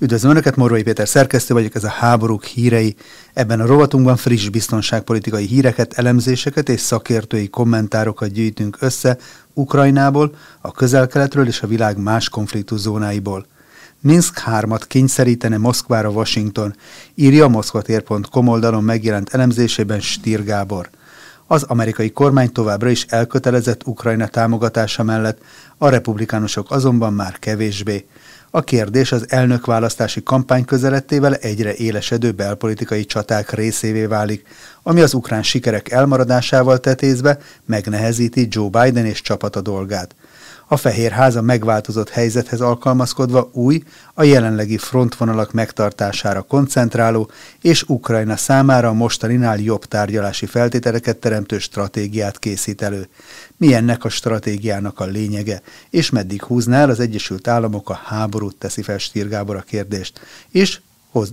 Üdvözlöm Önöket, Morvai Péter szerkesztő vagyok, ez a háborúk hírei. Ebben a rovatunkban friss biztonságpolitikai híreket, elemzéseket és szakértői kommentárokat gyűjtünk össze Ukrajnából, a közel-keletről és a világ más konfliktus zónáiból. Minsk 3-at kényszerítene Moszkvára Washington, írja a moszkvatér.com oldalon megjelent elemzésében Stír Gábor. Az amerikai kormány továbbra is elkötelezett Ukrajna támogatása mellett, a republikánusok azonban már kevésbé. A kérdés az elnökválasztási kampány közelettével egyre élesedő belpolitikai csaták részévé válik, ami az ukrán sikerek elmaradásával tetézve megnehezíti Joe Biden és csapata dolgát a Fehér Háza megváltozott helyzethez alkalmazkodva új, a jelenlegi frontvonalak megtartására koncentráló és Ukrajna számára mostaninál jobb tárgyalási feltételeket teremtő stratégiát készít elő. Mi ennek a stratégiának a lényege, és meddig húzná az Egyesült Államok a háborút, teszi fel Stír Gábor a kérdést, és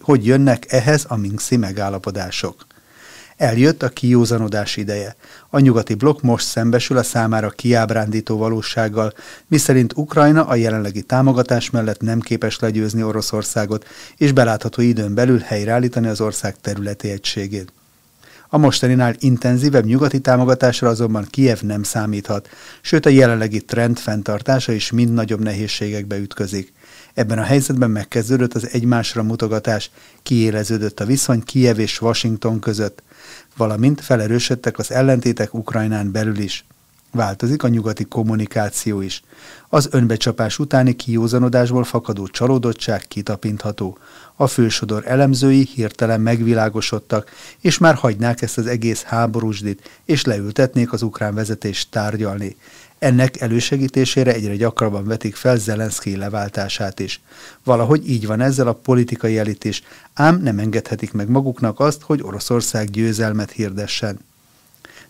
hogy jönnek ehhez a Minxi megállapodások. Eljött a kiózanodás ideje. A nyugati blokk most szembesül a számára kiábrándító valósággal, miszerint Ukrajna a jelenlegi támogatás mellett nem képes legyőzni Oroszországot, és belátható időn belül helyreállítani az ország területi egységét. A mostaninál intenzívebb nyugati támogatásra azonban Kiev nem számíthat, sőt a jelenlegi trend fenntartása is mind nagyobb nehézségekbe ütközik. Ebben a helyzetben megkezdődött az egymásra mutogatás, kiéleződött a viszony Kiev és Washington között valamint felerősödtek az ellentétek Ukrajnán belül is. Változik a nyugati kommunikáció is. Az önbecsapás utáni kiózanodásból fakadó csalódottság kitapintható. A fősodor elemzői hirtelen megvilágosodtak, és már hagynák ezt az egész háborúsdit, és leültetnék az ukrán vezetést tárgyalni. Ennek elősegítésére egyre gyakrabban vetik fel Zelenszky leváltását is. Valahogy így van ezzel a politikai elit is, ám nem engedhetik meg maguknak azt, hogy Oroszország győzelmet hirdessen.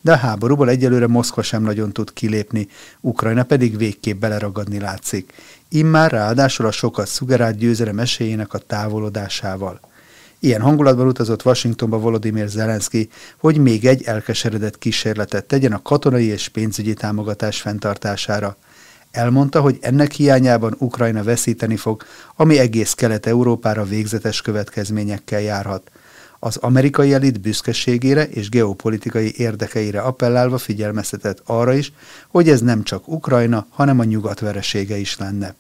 De a háborúból egyelőre Moszkva sem nagyon tud kilépni, Ukrajna pedig végképp beleragadni látszik. Immár ráadásul a sokat szugerált győzelem esélyének a távolodásával. Ilyen hangulatban utazott Washingtonba Volodymyr Zelenszky, hogy még egy elkeseredett kísérletet tegyen a katonai és pénzügyi támogatás fenntartására. Elmondta, hogy ennek hiányában Ukrajna veszíteni fog, ami egész Kelet-Európára végzetes következményekkel járhat. Az amerikai elit büszkeségére és geopolitikai érdekeire appellálva figyelmeztetett arra is, hogy ez nem csak Ukrajna, hanem a nyugat veresége is lenne.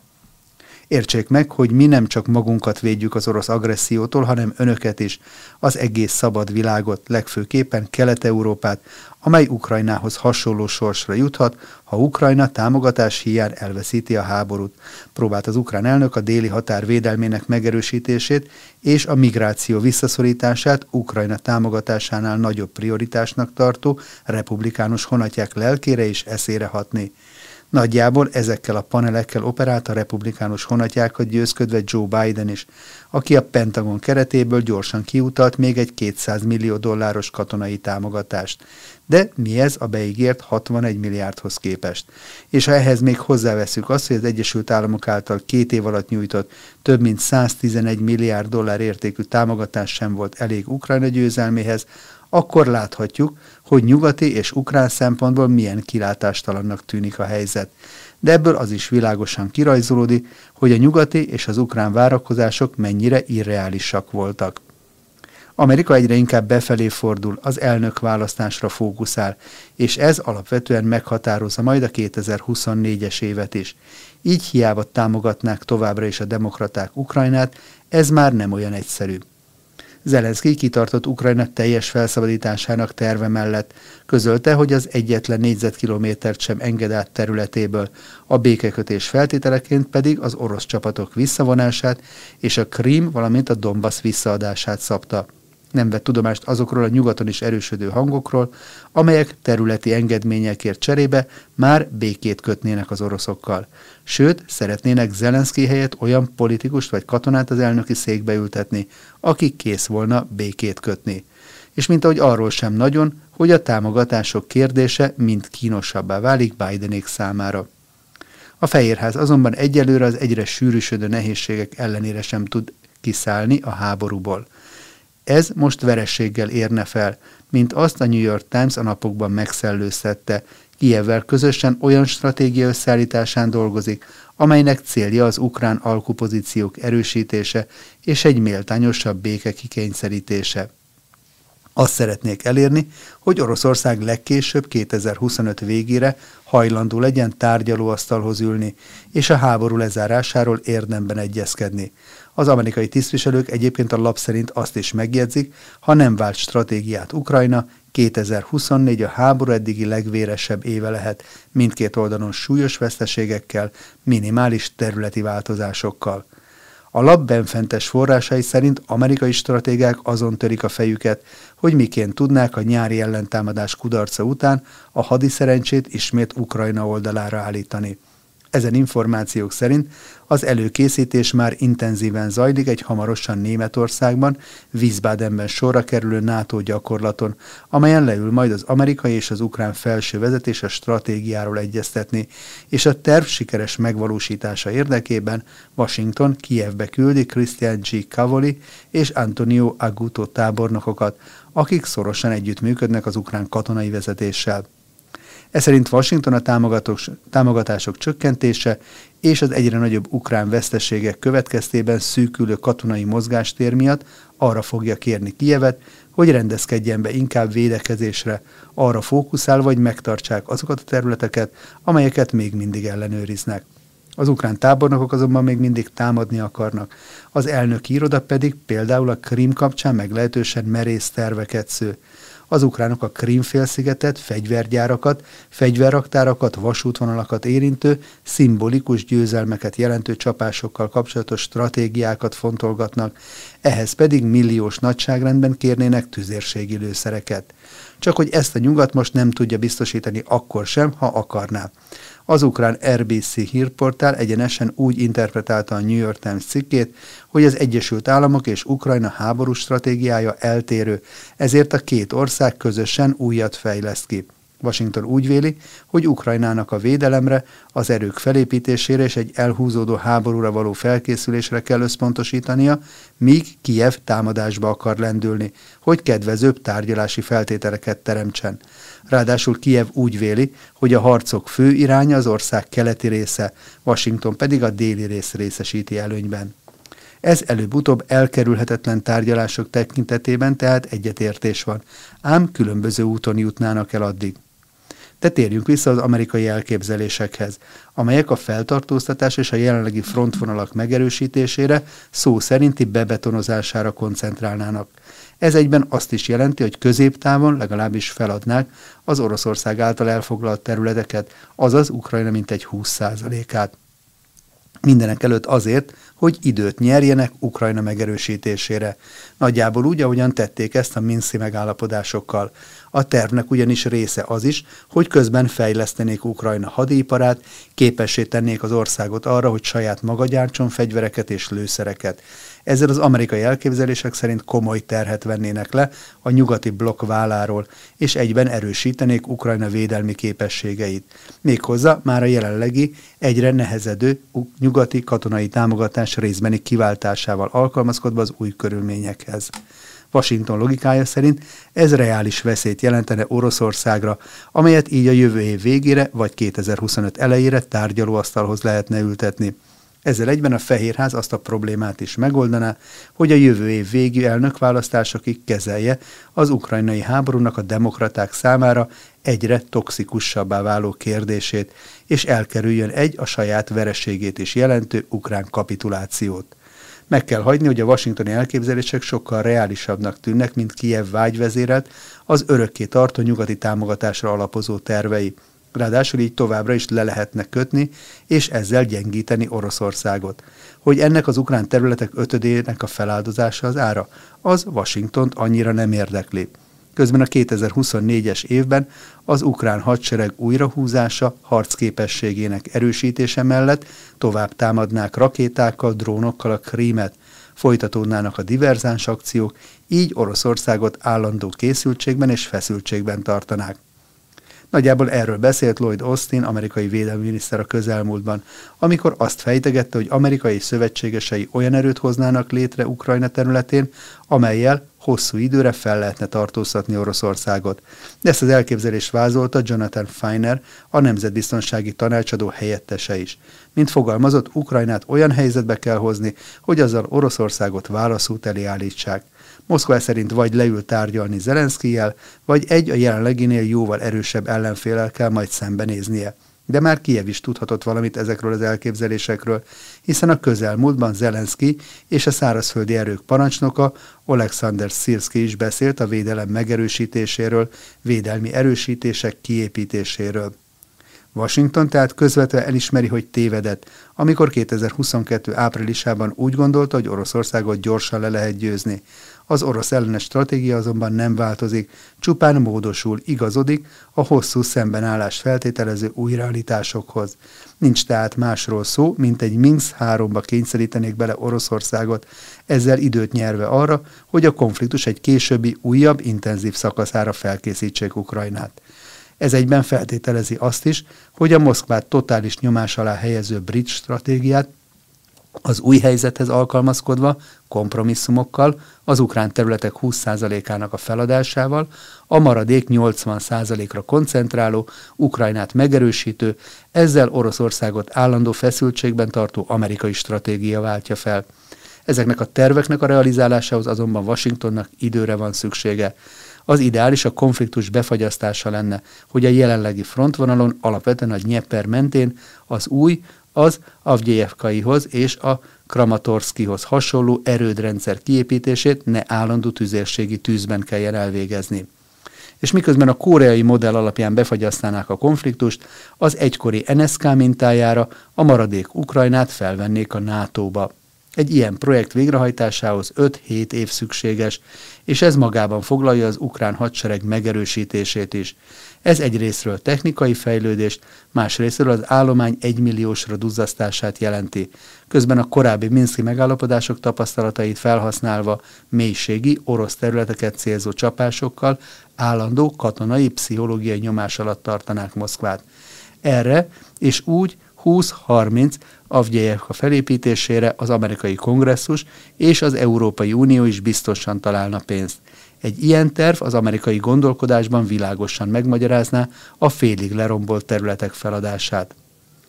Értsék meg, hogy mi nem csak magunkat védjük az orosz agressziótól, hanem önöket is, az egész szabad világot, legfőképpen Kelet-Európát, amely Ukrajnához hasonló sorsra juthat, ha Ukrajna támogatás hiány elveszíti a háborút. Próbált az ukrán elnök a déli határ védelmének megerősítését és a migráció visszaszorítását Ukrajna támogatásánál nagyobb prioritásnak tartó republikánus honatják lelkére is eszére hatni. Nagyjából ezekkel a panelekkel operált a republikánus honatjákat győzködve Joe Biden is, aki a Pentagon keretéből gyorsan kiutalt még egy 200 millió dolláros katonai támogatást. De mi ez a beígért 61 milliárdhoz képest? És ha ehhez még hozzáveszünk azt, hogy az Egyesült Államok által két év alatt nyújtott több mint 111 milliárd dollár értékű támogatás sem volt elég Ukrajna győzelméhez, akkor láthatjuk, hogy nyugati és ukrán szempontból milyen kilátástalannak tűnik a helyzet. De ebből az is világosan kirajzolódik, hogy a nyugati és az ukrán várakozások mennyire irreálisak voltak. Amerika egyre inkább befelé fordul, az elnök választásra fókuszál, és ez alapvetően meghatározza majd a 2024-es évet is. Így hiába támogatnák továbbra is a demokraták Ukrajnát, ez már nem olyan egyszerű. Zelenszky kitartott Ukrajna teljes felszabadításának terve mellett. Közölte, hogy az egyetlen négyzetkilométert sem enged át területéből, a békekötés feltételeként pedig az orosz csapatok visszavonását és a Krím, valamint a Donbass visszaadását szabta nem vett tudomást azokról a nyugaton is erősödő hangokról, amelyek területi engedményekért cserébe már békét kötnének az oroszokkal. Sőt, szeretnének Zelenszky helyett olyan politikust vagy katonát az elnöki székbe ültetni, aki kész volna békét kötni. És mint ahogy arról sem nagyon, hogy a támogatások kérdése mind kínosabbá válik Bidenék számára. A Fehérház azonban egyelőre az egyre sűrűsödő nehézségek ellenére sem tud kiszállni a háborúból. Ez most verességgel érne fel, mint azt a New York Times a napokban megszellőztette, Kijevvel közösen olyan stratégia összeállításán dolgozik, amelynek célja az ukrán alkupozíciók erősítése és egy méltányosabb béke kikényszerítése. Azt szeretnék elérni, hogy Oroszország legkésőbb 2025 végére hajlandó legyen tárgyalóasztalhoz ülni, és a háború lezárásáról érdemben egyezkedni. Az amerikai tisztviselők egyébként a lap szerint azt is megjegyzik, ha nem vált stratégiát Ukrajna, 2024 a háború eddigi legvéresebb éve lehet, mindkét oldalon súlyos veszteségekkel, minimális területi változásokkal. A lap benfentes forrásai szerint amerikai stratégák azon törik a fejüket, hogy miként tudnák a nyári ellentámadás kudarca után a hadiszerencsét ismét Ukrajna oldalára állítani. Ezen információk szerint az előkészítés már intenzíven zajlik egy hamarosan Németországban, Wiesbadenben sorra kerülő NATO gyakorlaton, amelyen leül majd az amerikai és az ukrán felső vezetés a stratégiáról egyeztetni, és a terv sikeres megvalósítása érdekében Washington Kievbe küldi Christian G. Cavoli és Antonio Aguto tábornokokat, akik szorosan együttműködnek az ukrán katonai vezetéssel. Ez Washington a támogatások csökkentése és az egyre nagyobb ukrán veszteségek következtében szűkülő katonai mozgástér miatt arra fogja kérni Kijevet, hogy rendezkedjen be inkább védekezésre, arra fókuszál, vagy megtartsák azokat a területeket, amelyeket még mindig ellenőriznek. Az ukrán tábornokok azonban még mindig támadni akarnak. Az elnöki iroda pedig például a Krim kapcsán meglehetősen merész terveket sző az ukránok a Krímfélszigetet, fegyvergyárakat, fegyverraktárakat, vasútvonalakat érintő, szimbolikus győzelmeket jelentő csapásokkal kapcsolatos stratégiákat fontolgatnak, ehhez pedig milliós nagyságrendben kérnének tüzérségi lőszereket. Csak hogy ezt a nyugat most nem tudja biztosítani akkor sem, ha akarná. Az ukrán RBC hírportál egyenesen úgy interpretálta a New York Times cikkét, hogy az Egyesült Államok és Ukrajna háborús stratégiája eltérő, ezért a két ország közösen újat fejleszt ki. Washington úgy véli, hogy Ukrajnának a védelemre, az erők felépítésére és egy elhúzódó háborúra való felkészülésre kell összpontosítania, míg Kiev támadásba akar lendülni, hogy kedvezőbb tárgyalási feltételeket teremtsen. Ráadásul Kiev úgy véli, hogy a harcok fő iránya az ország keleti része, Washington pedig a déli rész részesíti előnyben. Ez előbb-utóbb elkerülhetetlen tárgyalások tekintetében tehát egyetértés van, ám különböző úton jutnának el addig. De térjünk vissza az amerikai elképzelésekhez, amelyek a feltartóztatás és a jelenlegi frontvonalak megerősítésére, szó szerinti bebetonozására koncentrálnának. Ez egyben azt is jelenti, hogy középtávon legalábbis feladnák az Oroszország által elfoglalt területeket, azaz Ukrajna mintegy 20%-át. Mindenek előtt azért, hogy időt nyerjenek Ukrajna megerősítésére. Nagyjából úgy, ahogyan tették ezt a Minszi megállapodásokkal. A tervnek ugyanis része az is, hogy közben fejlesztenék Ukrajna hadiparát, képessé tennék az országot arra, hogy saját maga gyártson fegyvereket és lőszereket. Ezzel az amerikai elképzelések szerint komoly terhet vennének le a nyugati blokk válláról, és egyben erősítenék Ukrajna védelmi képességeit. Méghozzá már a jelenlegi, egyre nehezedő nyugati katonai támogatás részbeni kiváltásával alkalmazkodva az új körülményekhez. Washington logikája szerint ez reális veszélyt jelentene Oroszországra, amelyet így a jövő év végére vagy 2025 elejére tárgyalóasztalhoz lehetne ültetni. Ezzel egyben a Fehérház azt a problémát is megoldaná, hogy a jövő év végű elnökválasztásokig kezelje az ukrajnai háborúnak a demokraták számára egyre toxikusabbá váló kérdését, és elkerüljön egy a saját vereségét is jelentő ukrán kapitulációt. Meg kell hagyni, hogy a washingtoni elképzelések sokkal reálisabbnak tűnnek, mint Kiev vágyvezérelt, az örökké tartó nyugati támogatásra alapozó tervei. Ráadásul így továbbra is le lehetne kötni, és ezzel gyengíteni Oroszországot. Hogy ennek az ukrán területek ötödének a feláldozása az ára, az Washingtont annyira nem érdekli. Közben a 2024-es évben az ukrán hadsereg újrahúzása harcképességének erősítése mellett tovább támadnák rakétákkal, drónokkal a krímet, folytatódnának a diverzáns akciók, így Oroszországot állandó készültségben és feszültségben tartanák. Nagyjából erről beszélt Lloyd Austin, amerikai védelmi miniszter a közelmúltban, amikor azt fejtegette, hogy amerikai szövetségesei olyan erőt hoznának létre Ukrajna területén, amelyel hosszú időre fel lehetne tartóztatni Oroszországot. De ezt az elképzelést vázolta Jonathan Feiner, a Nemzetbiztonsági Tanácsadó helyettese is. Mint fogalmazott, Ukrajnát olyan helyzetbe kell hozni, hogy azzal Oroszországot válaszút elé állítsák. Moszkva szerint vagy leül tárgyalni Zelenszkijel, vagy egy a jelenleginél jóval erősebb ellenfélel kell majd szembenéznie. De már Kiev is tudhatott valamit ezekről az elképzelésekről, hiszen a közelmúltban Zelenszky és a szárazföldi erők parancsnoka Alexander Szirszki is beszélt a védelem megerősítéséről, védelmi erősítések kiépítéséről. Washington tehát közvetve elismeri, hogy tévedett, amikor 2022. áprilisában úgy gondolta, hogy Oroszországot gyorsan le lehet győzni. Az orosz ellenes stratégia azonban nem változik, csupán módosul, igazodik a hosszú szembenállást feltételező új realitásokhoz. Nincs tehát másról szó, mint egy Minsk 3-ba kényszerítenék bele Oroszországot, ezzel időt nyerve arra, hogy a konfliktus egy későbbi, újabb, intenzív szakaszára felkészítsék Ukrajnát. Ez egyben feltételezi azt is, hogy a Moszkvát totális nyomás alá helyező brit stratégiát az új helyzethez alkalmazkodva, kompromisszumokkal, az ukrán területek 20%-ának a feladásával, a maradék 80%-ra koncentráló, Ukrajnát megerősítő, ezzel Oroszországot állandó feszültségben tartó amerikai stratégia váltja fel. Ezeknek a terveknek a realizálásához azonban Washingtonnak időre van szüksége. Az ideális a konfliktus befagyasztása lenne, hogy a jelenlegi frontvonalon alapvetően a Dnieper mentén az új, az Avgyejevkaihoz és a Kramatorszkihoz hasonló erődrendszer kiépítését ne állandó tüzérségi tűzben kelljen elvégezni. És miközben a koreai modell alapján befagyasztanák a konfliktust, az egykori NSK mintájára a maradék Ukrajnát felvennék a NATO-ba. Egy ilyen projekt végrehajtásához 5-7 év szükséges, és ez magában foglalja az ukrán hadsereg megerősítését is. Ez egyrésztről technikai fejlődést, másrésztről az állomány egymilliósra duzzasztását jelenti, közben a korábbi Minszki megállapodások tapasztalatait felhasználva mélységi orosz területeket célzó csapásokkal állandó katonai pszichológiai nyomás alatt tartanák Moszkvát. Erre és úgy 20-30 Avgyejevka felépítésére az amerikai kongresszus és az Európai Unió is biztosan találna pénzt. Egy ilyen terv az amerikai gondolkodásban világosan megmagyarázná a félig lerombolt területek feladását.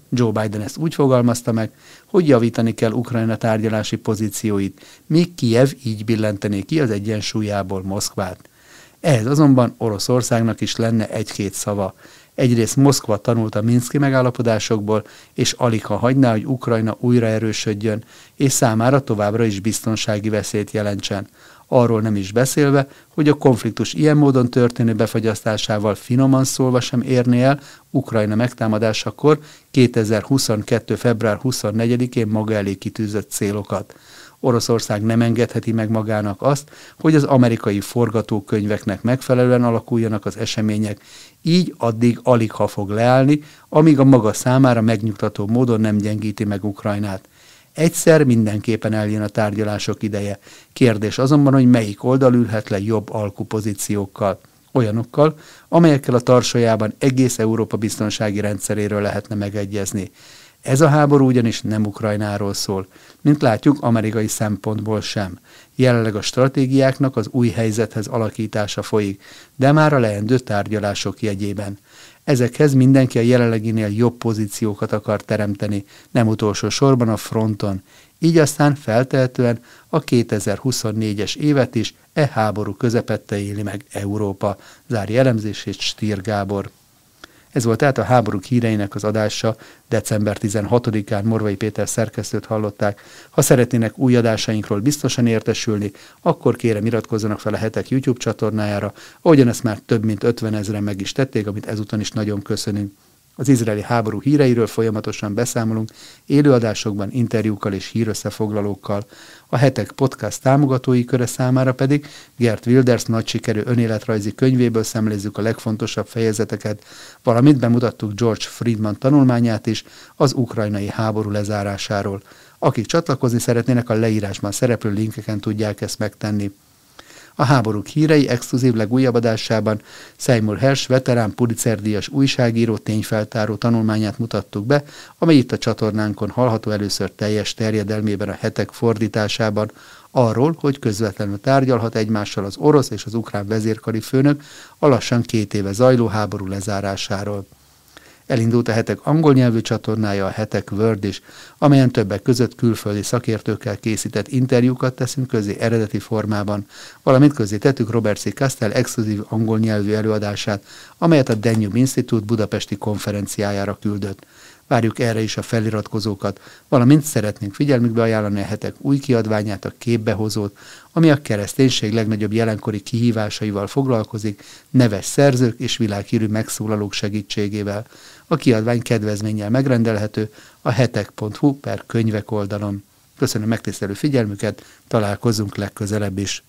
Joe Biden ezt úgy fogalmazta meg, hogy javítani kell Ukrajna tárgyalási pozícióit, míg Kiev így billentené ki az egyensúlyából Moszkvát. Ehhez azonban Oroszországnak is lenne egy-két szava. Egyrészt Moszkva tanult a Minszki megállapodásokból, és alig ha hagyná, hogy Ukrajna újra erősödjön, és számára továbbra is biztonsági veszélyt jelentsen arról nem is beszélve, hogy a konfliktus ilyen módon történő befagyasztásával finoman szólva sem érné el Ukrajna megtámadásakor 2022. február 24-én maga elé kitűzött célokat. Oroszország nem engedheti meg magának azt, hogy az amerikai forgatókönyveknek megfelelően alakuljanak az események, így addig alig ha fog leállni, amíg a maga számára megnyugtató módon nem gyengíti meg Ukrajnát. Egyszer mindenképpen eljön a tárgyalások ideje. Kérdés azonban, hogy melyik oldal ülhet le jobb alkupozíciókkal. Olyanokkal, amelyekkel a tarsajában egész Európa biztonsági rendszeréről lehetne megegyezni. Ez a háború ugyanis nem Ukrajnáról szól, mint látjuk amerikai szempontból sem. Jelenleg a stratégiáknak az új helyzethez alakítása folyik, de már a leendő tárgyalások jegyében. Ezekhez mindenki a jelenleginél jobb pozíciókat akar teremteni, nem utolsó sorban a fronton. Így aztán feltehetően a 2024-es évet is e háború közepette éli meg Európa, zárja elemzését Stír Gábor. Ez volt tehát a háborúk híreinek az adása, december 16-án Morvai Péter szerkesztőt hallották. Ha szeretnének új adásainkról biztosan értesülni, akkor kérem iratkozzanak fel a hetek YouTube csatornájára, ahogyan ezt már több mint 50 ezeren meg is tették, amit ezúton is nagyon köszönünk. Az izraeli háború híreiről folyamatosan beszámolunk, élőadásokban, interjúkkal és hírösszefoglalókkal. A hetek podcast támogatói köre számára pedig Gert Wilders nagy sikerű önéletrajzi könyvéből szemlézzük a legfontosabb fejezeteket, valamint bemutattuk George Friedman tanulmányát is az ukrajnai háború lezárásáról. Akik csatlakozni szeretnének, a leírásban szereplő linkeken tudják ezt megtenni. A háborúk hírei exkluzív legújabb adásában Seymour Hersh veterán Pulitzer-díjas újságíró tényfeltáró tanulmányát mutattuk be, amely itt a csatornánkon hallható először teljes terjedelmében a hetek fordításában, arról, hogy közvetlenül tárgyalhat egymással az orosz és az ukrán vezérkari főnök a lassan két éve zajló háború lezárásáról. Elindult a hetek angol nyelvű csatornája, a hetek Word is, amelyen többek között külföldi szakértőkkel készített interjúkat teszünk közé eredeti formában, valamint közé tettük Robert C. Castell exkluzív angol nyelvű előadását, amelyet a Danube Institute budapesti konferenciájára küldött. Várjuk erre is a feliratkozókat, valamint szeretnénk figyelmükbe ajánlani a hetek új kiadványát, a képbehozót, ami a kereszténység legnagyobb jelenkori kihívásaival foglalkozik, neves szerzők és világhírű megszólalók segítségével. A kiadvány kedvezménnyel megrendelhető a hetek.hu per könyvek oldalon. Köszönöm megtisztelő figyelmüket, találkozunk legközelebb is.